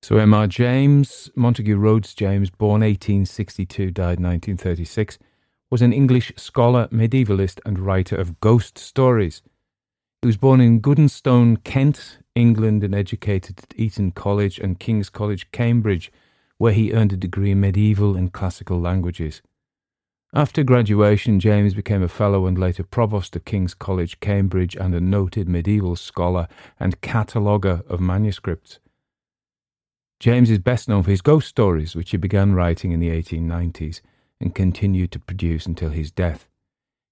So, M.R. James, Montague Rhodes James, born 1862, died 1936, was an English scholar, medievalist, and writer of ghost stories. He was born in Goodnestone, Kent, England, and educated at Eton College and King's College, Cambridge, where he earned a degree in medieval and classical languages. After graduation, James became a fellow and later provost of King's College, Cambridge, and a noted medieval scholar and cataloguer of manuscripts. James is best known for his ghost stories, which he began writing in the 1890s and continued to produce until his death.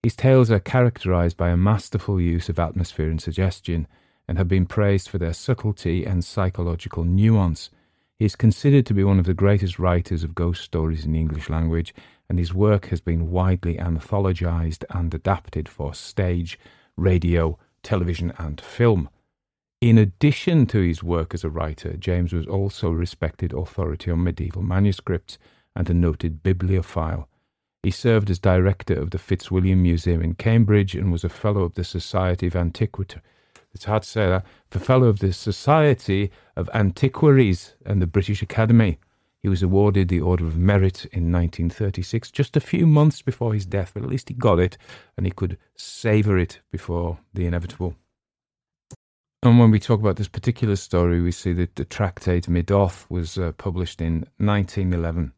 His tales are characterized by a masterful use of atmosphere and suggestion and have been praised for their subtlety and psychological nuance. He is considered to be one of the greatest writers of ghost stories in the English language, and his work has been widely anthologized and adapted for stage, radio, television, and film. In addition to his work as a writer, James was also a respected authority on medieval manuscripts and a noted bibliophile. He served as director of the Fitzwilliam Museum in Cambridge and was a fellow of the Society of Antiquity. It's hard to say that. A fellow of the Society of Antiquaries and the British Academy. He was awarded the Order of Merit in 1936, just a few months before his death, but at least he got it and he could savour it before the inevitable. And when we talk about this particular story, we see that the tractate Middoth was uh, published in 1911.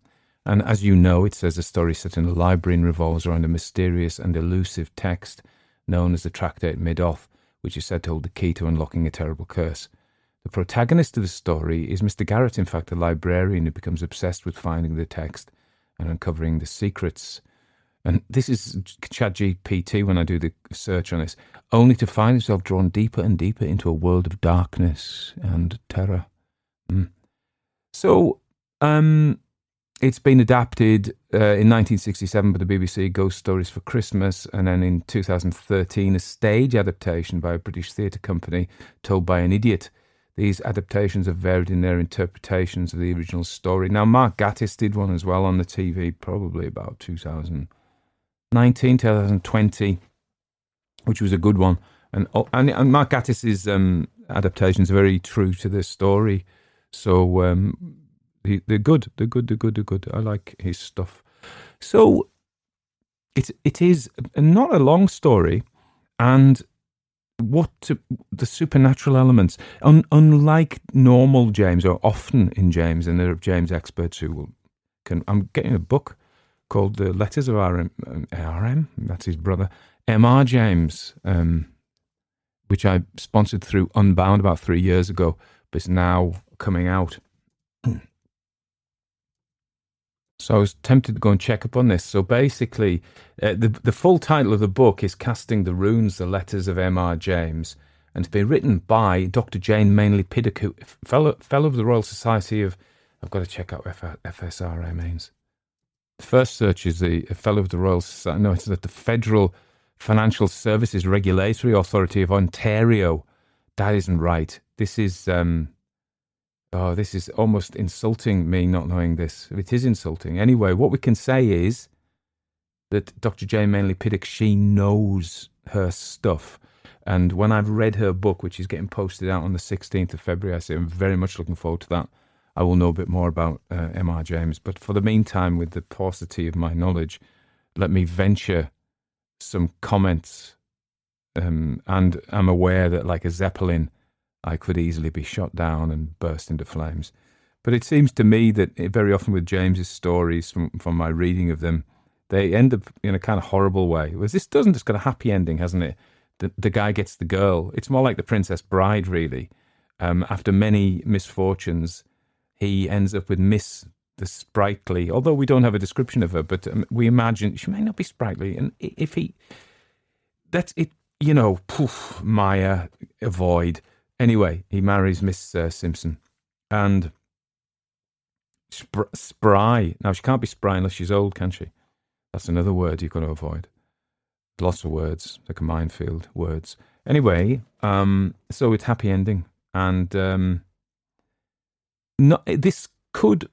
And as you know, it says a story set in a library and revolves around a mysterious and elusive text known as the tractate Middoth, which is said to hold the key to unlocking a terrible curse. The protagonist of the story is Mr. Garrett, in fact, a librarian who becomes obsessed with finding the text and uncovering the secrets and this is ChatGPT when I do the search on this, only to find himself drawn deeper and deeper into a world of darkness and terror. Mm. So, um, it's been adapted uh, in 1967 by the BBC Ghost Stories for Christmas, and then in 2013, a stage adaptation by a British theatre company told by an idiot. These adaptations have varied in their interpretations of the original story. Now, Mark Gatiss did one as well on the TV, probably about 2019, 2020, which was a good one. And oh, and, and Mark Gatiss's um, adaptations are very true to the story. So um, they're good. They're good. They're good. They're good. I like his stuff. So it it is not a long story, and what to, the supernatural elements, un, unlike normal James or often in James, and there are James experts who will can. I'm getting a book called The Letters of RM, RM that's his brother, M.R. James, um, which I sponsored through Unbound about three years ago, but it's now coming out. So I was tempted to go and check up on this. So basically, uh, the the full title of the book is "Casting the Runes: The Letters of M.R. James," and it's been written by Dr. Jane Mainley Piddock, fellow fellow of the Royal Society of. I've got to check out what FSRA means. The first search is the fellow of the Royal Society. No, it's that the Federal Financial Services Regulatory Authority of Ontario. That isn't right. This is um, oh, this is almost insulting me not knowing this. It is insulting. Anyway, what we can say is that Dr. Jane Mainley Piddock, she knows her stuff. And when I've read her book, which is getting posted out on the 16th of February, I say I'm very much looking forward to that. I will know a bit more about uh, M.R. James. But for the meantime, with the paucity of my knowledge, let me venture some comments. Um, and I'm aware that, like a Zeppelin, I could easily be shot down and burst into flames. But it seems to me that very often with James's stories, from, from my reading of them, they end up in a kind of horrible way. Whereas this doesn't, it's got a happy ending, hasn't it? The, the guy gets the girl. It's more like the Princess Bride, really. Um, after many misfortunes, he ends up with Miss the sprightly, although we don't have a description of her, but um, we imagine she may not be sprightly. And if he, that's it, you know, poof, Maya, avoid. Anyway, he marries Miss uh, Simpson and sp- spry. Now, she can't be spry unless she's old, can she? That's another word you've got to avoid. Lots of words, like a minefield, words. Anyway, um, so it's happy ending. And, um, not, this could,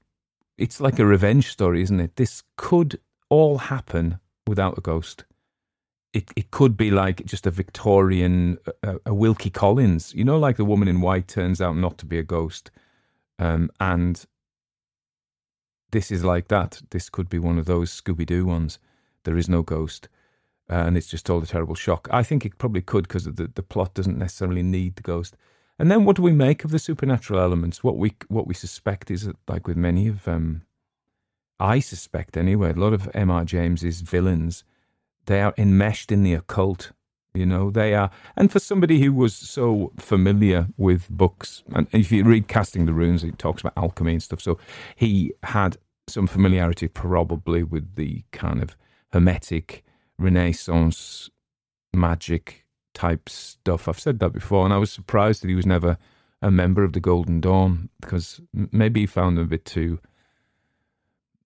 it's like a revenge story, isn't it? This could all happen without a ghost. It, it could be like just a Victorian, a, a Wilkie Collins, you know, like the woman in white turns out not to be a ghost. Um, and this is like that. This could be one of those Scooby Doo ones. There is no ghost. Uh, and it's just all a terrible shock. I think it probably could because the, the plot doesn't necessarily need the ghost. And then what do we make of the supernatural elements? What we what we suspect is that, like with many of um, I suspect anyway, a lot of M.R. James's villains, they are enmeshed in the occult. You know, they are, and for somebody who was so familiar with books, and if you read Casting the Runes, it talks about alchemy and stuff. So he had some familiarity, probably, with the kind of hermetic Renaissance magic type stuff. I've said that before, and I was surprised that he was never a member of the Golden Dawn because maybe he found them a bit too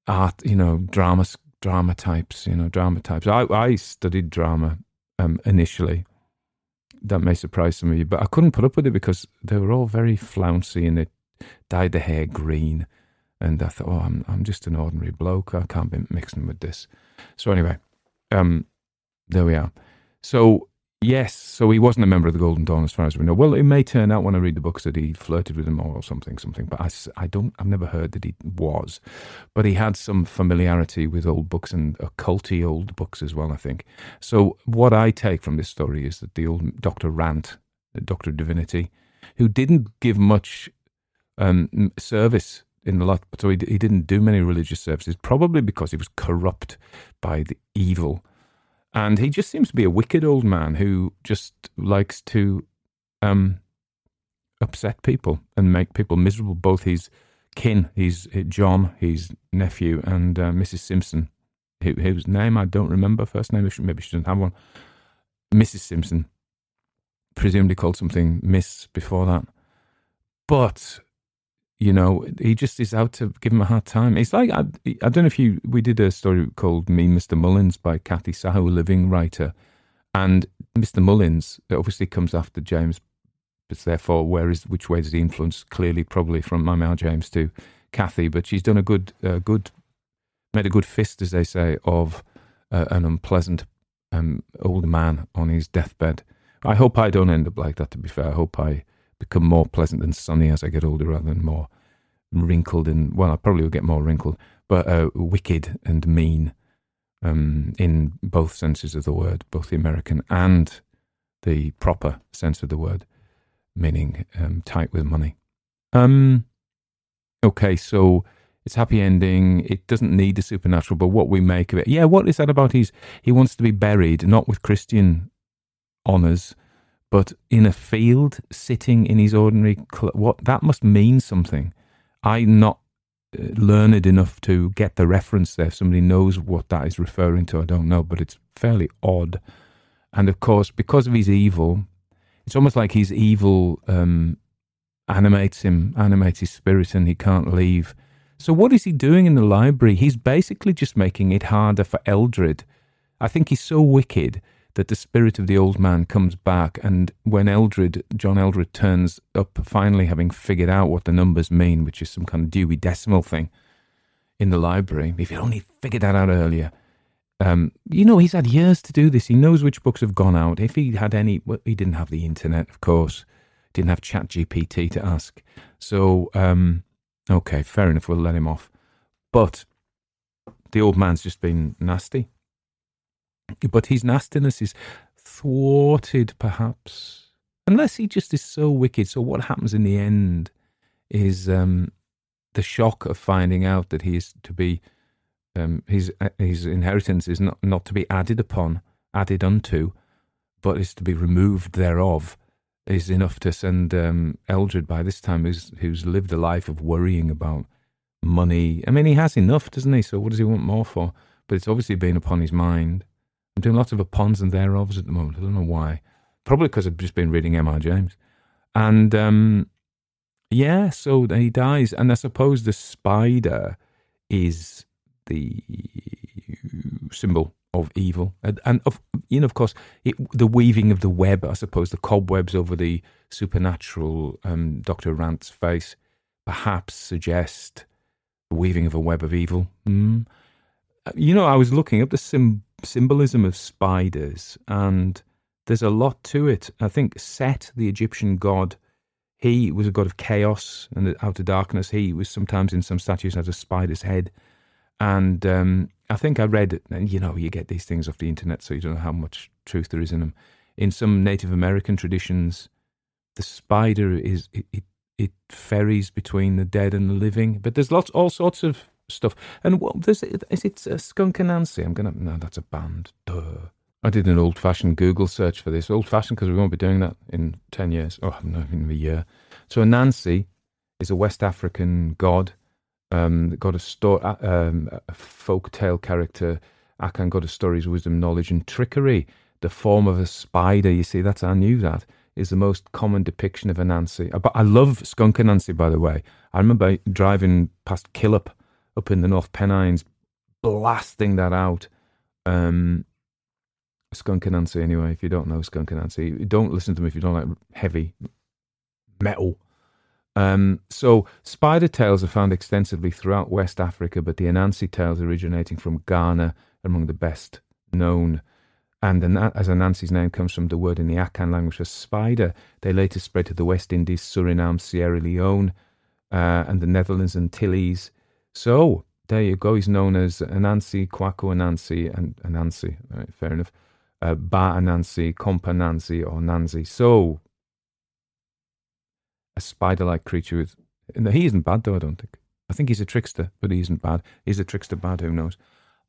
art, you know, drama drama types, you know, drama types. I I studied drama um, initially. That may surprise some of you, but I couldn't put up with it because they were all very flouncy and they dyed the hair green. And I thought, oh, I'm I'm just an ordinary bloke. I can't be mixing with this. So anyway, um, there we are. So Yes, so he wasn't a member of the Golden Dawn, as far as we know. Well, it may turn out when I read the books that he flirted with them or something, something. But I, I don't, I've never heard that he was. But he had some familiarity with old books and occulty old books as well. I think. So what I take from this story is that the old Doctor Rant Doctor Divinity, who didn't give much um, service in the lot, so he, he didn't do many religious services, probably because he was corrupt by the evil. And he just seems to be a wicked old man who just likes to um, upset people and make people miserable, both his kin, his John, his nephew, and uh, Mrs. Simpson, whose name I don't remember, first name, maybe she doesn't have one. Mrs. Simpson, presumably called something Miss before that. But you know, he just is out to give him a hard time. It's like I, I don't know if you we did a story called "Me, Mr. Mullins" by Kathy a living writer, and Mr. Mullins obviously comes after James, but therefore, where is which way is the influence? Clearly, probably from my Mama James to Kathy, but she's done a good, uh, good, made a good fist, as they say, of uh, an unpleasant um, old man on his deathbed. I hope I don't end up like that. To be fair, I hope I become more pleasant and sunny as I get older rather than more wrinkled and, well, I probably will get more wrinkled, but uh, wicked and mean um, in both senses of the word, both the American and the proper sense of the word, meaning um, tight with money. Um, okay, so it's happy ending. It doesn't need the supernatural, but what we make of it. Yeah, what is that about? He's he wants to be buried not with Christian honors, but in a field, sitting in his ordinary cl- what that must mean something. I'm not uh, learned enough to get the reference there. If somebody knows what that is referring to, I don't know, but it's fairly odd. And of course, because of his evil, it's almost like his evil um, animates him, animates his spirit, and he can't leave. So, what is he doing in the library? He's basically just making it harder for Eldred. I think he's so wicked that the spirit of the old man comes back. And when Eldred, John Eldred, turns up, finally having figured out what the numbers mean, which is some kind of Dewey Decimal thing in the library, if he'd only figured that out earlier. Um, you know, he's had years to do this. He knows which books have gone out. If he had any, well, he didn't have the internet, of course. Didn't have Chat GPT to ask. So, um, okay, fair enough. We'll let him off. But the old man's just been nasty. But his nastiness is thwarted, perhaps, unless he just is so wicked. So what happens in the end is um, the shock of finding out that he is to be um, his uh, his inheritance is not not to be added upon, added unto, but is to be removed thereof. Is enough to send um, Eldred by this time, who's who's lived a life of worrying about money. I mean, he has enough, doesn't he? So what does he want more for? But it's obviously been upon his mind. I'm doing lots of upons and thereofs at the moment. I don't know why. Probably because I've just been reading M.R. James. And um, yeah, so he dies. And I suppose the spider is the symbol of evil. And, and of, you know, of course, it, the weaving of the web, I suppose, the cobwebs over the supernatural um, Dr. Rant's face perhaps suggest the weaving of a web of evil. Mm. You know, I was looking up the sim- symbolism of spiders, and there's a lot to it. I think Set, the Egyptian god, he was a god of chaos and outer darkness. He was sometimes in some statues has a spider's head. And um, I think I read, and you know, you get these things off the internet, so you don't know how much truth there is in them. In some Native American traditions, the spider is it, it, it ferries between the dead and the living. But there's lots, all sorts of stuff. And what is it uh, Skunk Anansie? I'm gonna no, that's a band. Duh. I did an old-fashioned Google search for this. Old-fashioned because we won't be doing that in ten years. Oh, no, in a year. So Anansi is a West African god, um, god of sto- uh, um, a folk tale character. Akan, god of stories, wisdom, knowledge, and trickery. The form of a spider. You see, that's I knew that is the most common depiction of Anansi. But I love Skunk Anansie, by the way. I remember driving past Killhope up in the North Pennines, blasting that out. Um, Skunk Anansie, anyway, if you don't know Skunk Anansie, don't listen to me if you don't like heavy metal. Um, so, spider tales are found extensively throughout West Africa, but the Anansi tales originating from Ghana among the best known. And as Anansi's name comes from the word in the Akan language for spider, they later spread to the West Indies, Suriname, Sierra Leone, uh, and the Netherlands and Antilles. So there you go. He's known as Anansi, Kwaku Anansi, and Anansi. Fair enough. Uh, ba Anansi, Kompa Nansi, or Nansi. So a spider-like creature with. No, he isn't bad though. I don't think. I think he's a trickster, but he isn't bad. He's a trickster bad. Who knows?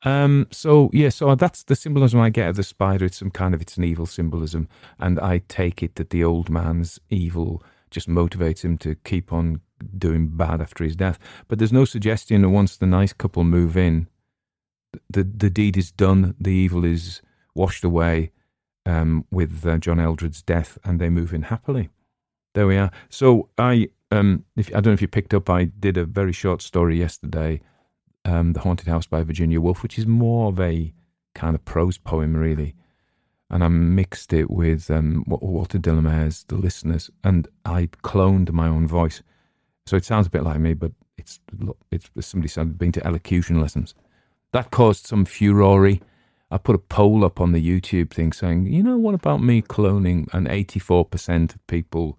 Um, so yeah, so that's the symbolism I get of the spider. It's some kind of it's an evil symbolism, and I take it that the old man's evil just motivates him to keep on doing bad after his death. But there's no suggestion that once the nice couple move in, the the deed is done, the evil is washed away um, with uh, John Eldred's death, and they move in happily. There we are. So I, um, if, I don't know if you picked up, I did a very short story yesterday, um, "The Haunted House" by Virginia Woolf, which is more of a kind of prose poem, really. And I mixed it with um, Walter de "The Listeners," and I cloned my own voice, so it sounds a bit like me, but it's it's somebody said been to elocution lessons. That caused some furore. I put a poll up on the YouTube thing saying, you know, what about me cloning? And 84% of people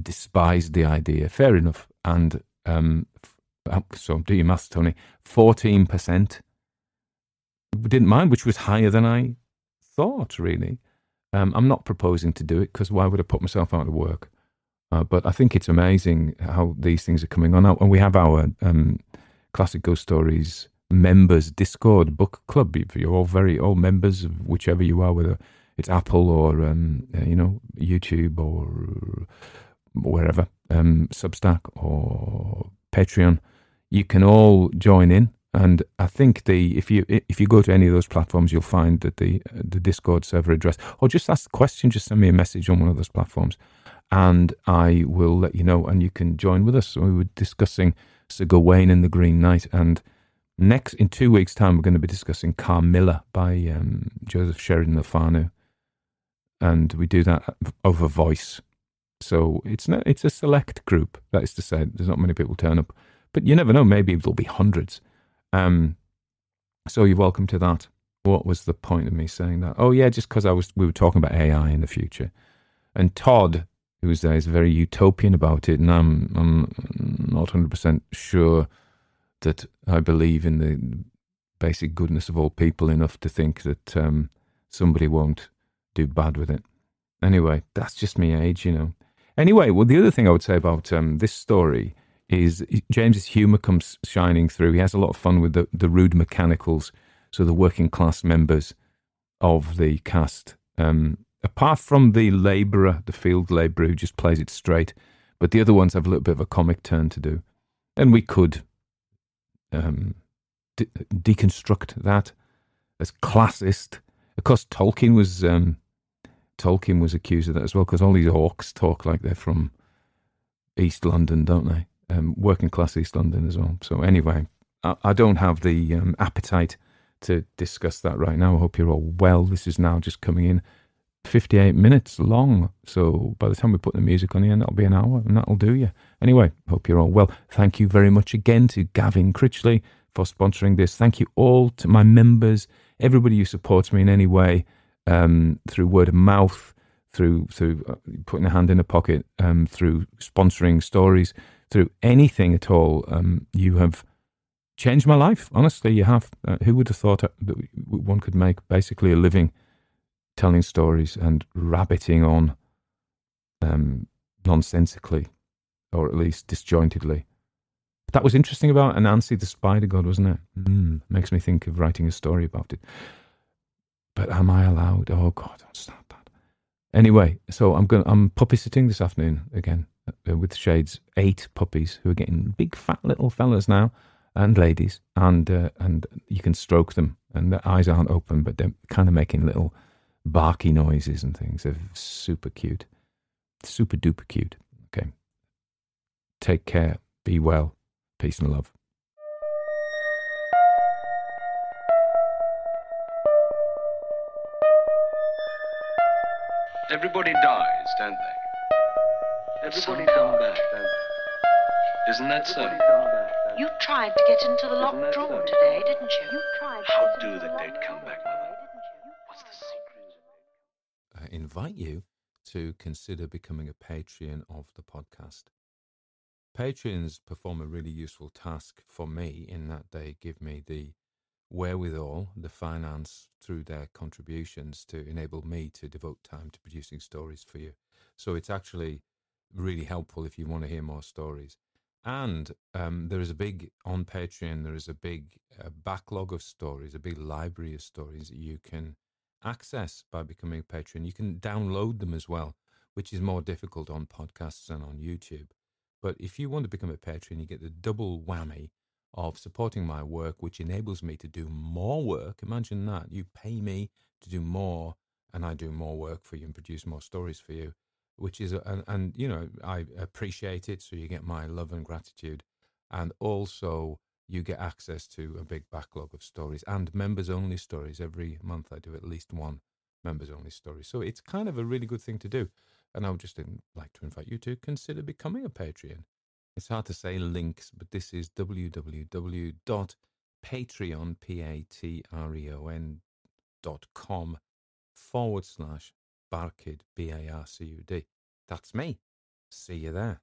despised the idea. Fair enough. And um, so do your maths, Tony. 14% didn't mind, which was higher than I thought, really. Um, I'm not proposing to do it because why would I put myself out of work? Uh, but I think it's amazing how these things are coming on. And we have our um, classic ghost stories members Discord book club. You're all very all members of whichever you are, whether it's Apple or um, uh, you know YouTube or wherever, um, Substack or Patreon. You can all join in, and I think the if you if you go to any of those platforms, you'll find that the the Discord server address, or just ask the question, just send me a message on one of those platforms, and I will let you know, and you can join with us. We were discussing Sir Gawain and the Green Knight, and Next, in two weeks' time, we're going to be discussing Carmilla by um, Joseph Sheridan Le and we do that over voice. So it's not, it's a select group. That is to say, there's not many people turn up, but you never know. Maybe there'll be hundreds. Um, so you're welcome to that. What was the point of me saying that? Oh yeah, just because I was we were talking about AI in the future, and Todd, who was there, is very utopian about it, and I'm I'm not hundred percent sure that I believe in the basic goodness of all people enough to think that um, somebody won't do bad with it. Anyway, that's just me age, you know. Anyway, well, the other thing I would say about um, this story is James's humour comes shining through. He has a lot of fun with the, the rude mechanicals, so the working class members of the cast. Um, apart from the labourer, the field labourer who just plays it straight, but the other ones have a little bit of a comic turn to do. And we could um, de- deconstruct that as classist. Of course, Tolkien was um, Tolkien was accused of that as well because all these orcs talk like they're from East London, don't they? Um, working class East London as well. So anyway, I, I don't have the um, appetite to discuss that right now. I hope you're all well. This is now just coming in 58 minutes long. So by the time we put the music on the end, that'll be an hour and that'll do you. Anyway, hope you're all well. Thank you very much again to Gavin Critchley for sponsoring this. Thank you all to my members, everybody who supports me in any way um, through word of mouth, through through uh, putting a hand in a pocket, um, through sponsoring stories, through anything at all. Um, you have changed my life. Honestly, you have. Uh, who would have thought that one could make basically a living telling stories and rabbiting on um, nonsensically, or at least disjointedly. That was interesting about Anansi the spider god, wasn't it? Mm, makes me think of writing a story about it. But am I allowed? Oh God, don't start that. Anyway, so I'm going. I'm puppy sitting this afternoon again uh, with Shades. Eight puppies who are getting big, fat little fellas now, and ladies, and uh, and you can stroke them, and their eyes aren't open, but they're kind of making little barky noises and things. They're super cute. Super duper cute. Okay. Take care. Be well. Peace and love. Everybody dies, don't they? Everybody come back, don't they? Isn't that so? You tried to get into the locked drawer today, didn't you? You tried. How do the dead come back, invite you to consider becoming a patron of the podcast. Patrons perform a really useful task for me in that they give me the wherewithal, the finance through their contributions to enable me to devote time to producing stories for you. So it's actually really helpful if you want to hear more stories. And um, there is a big, on Patreon, there is a big uh, backlog of stories, a big library of stories that you can access by becoming a patron. You can download them as well, which is more difficult on podcasts and on YouTube. But if you want to become a patron, you get the double whammy of supporting my work, which enables me to do more work. Imagine that. You pay me to do more, and I do more work for you and produce more stories for you, which is, and, and you know, I appreciate it. So you get my love and gratitude. And also, you get access to a big backlog of stories and members only stories. Every month, I do at least one members only story. So it's kind of a really good thing to do. And I would just like to invite you to consider becoming a Patreon. It's hard to say links, but this is www.patreon, P-A-T-R-E-O-N dot com forward slash Barcud, B-A-R-C-U-D. That's me. See you there.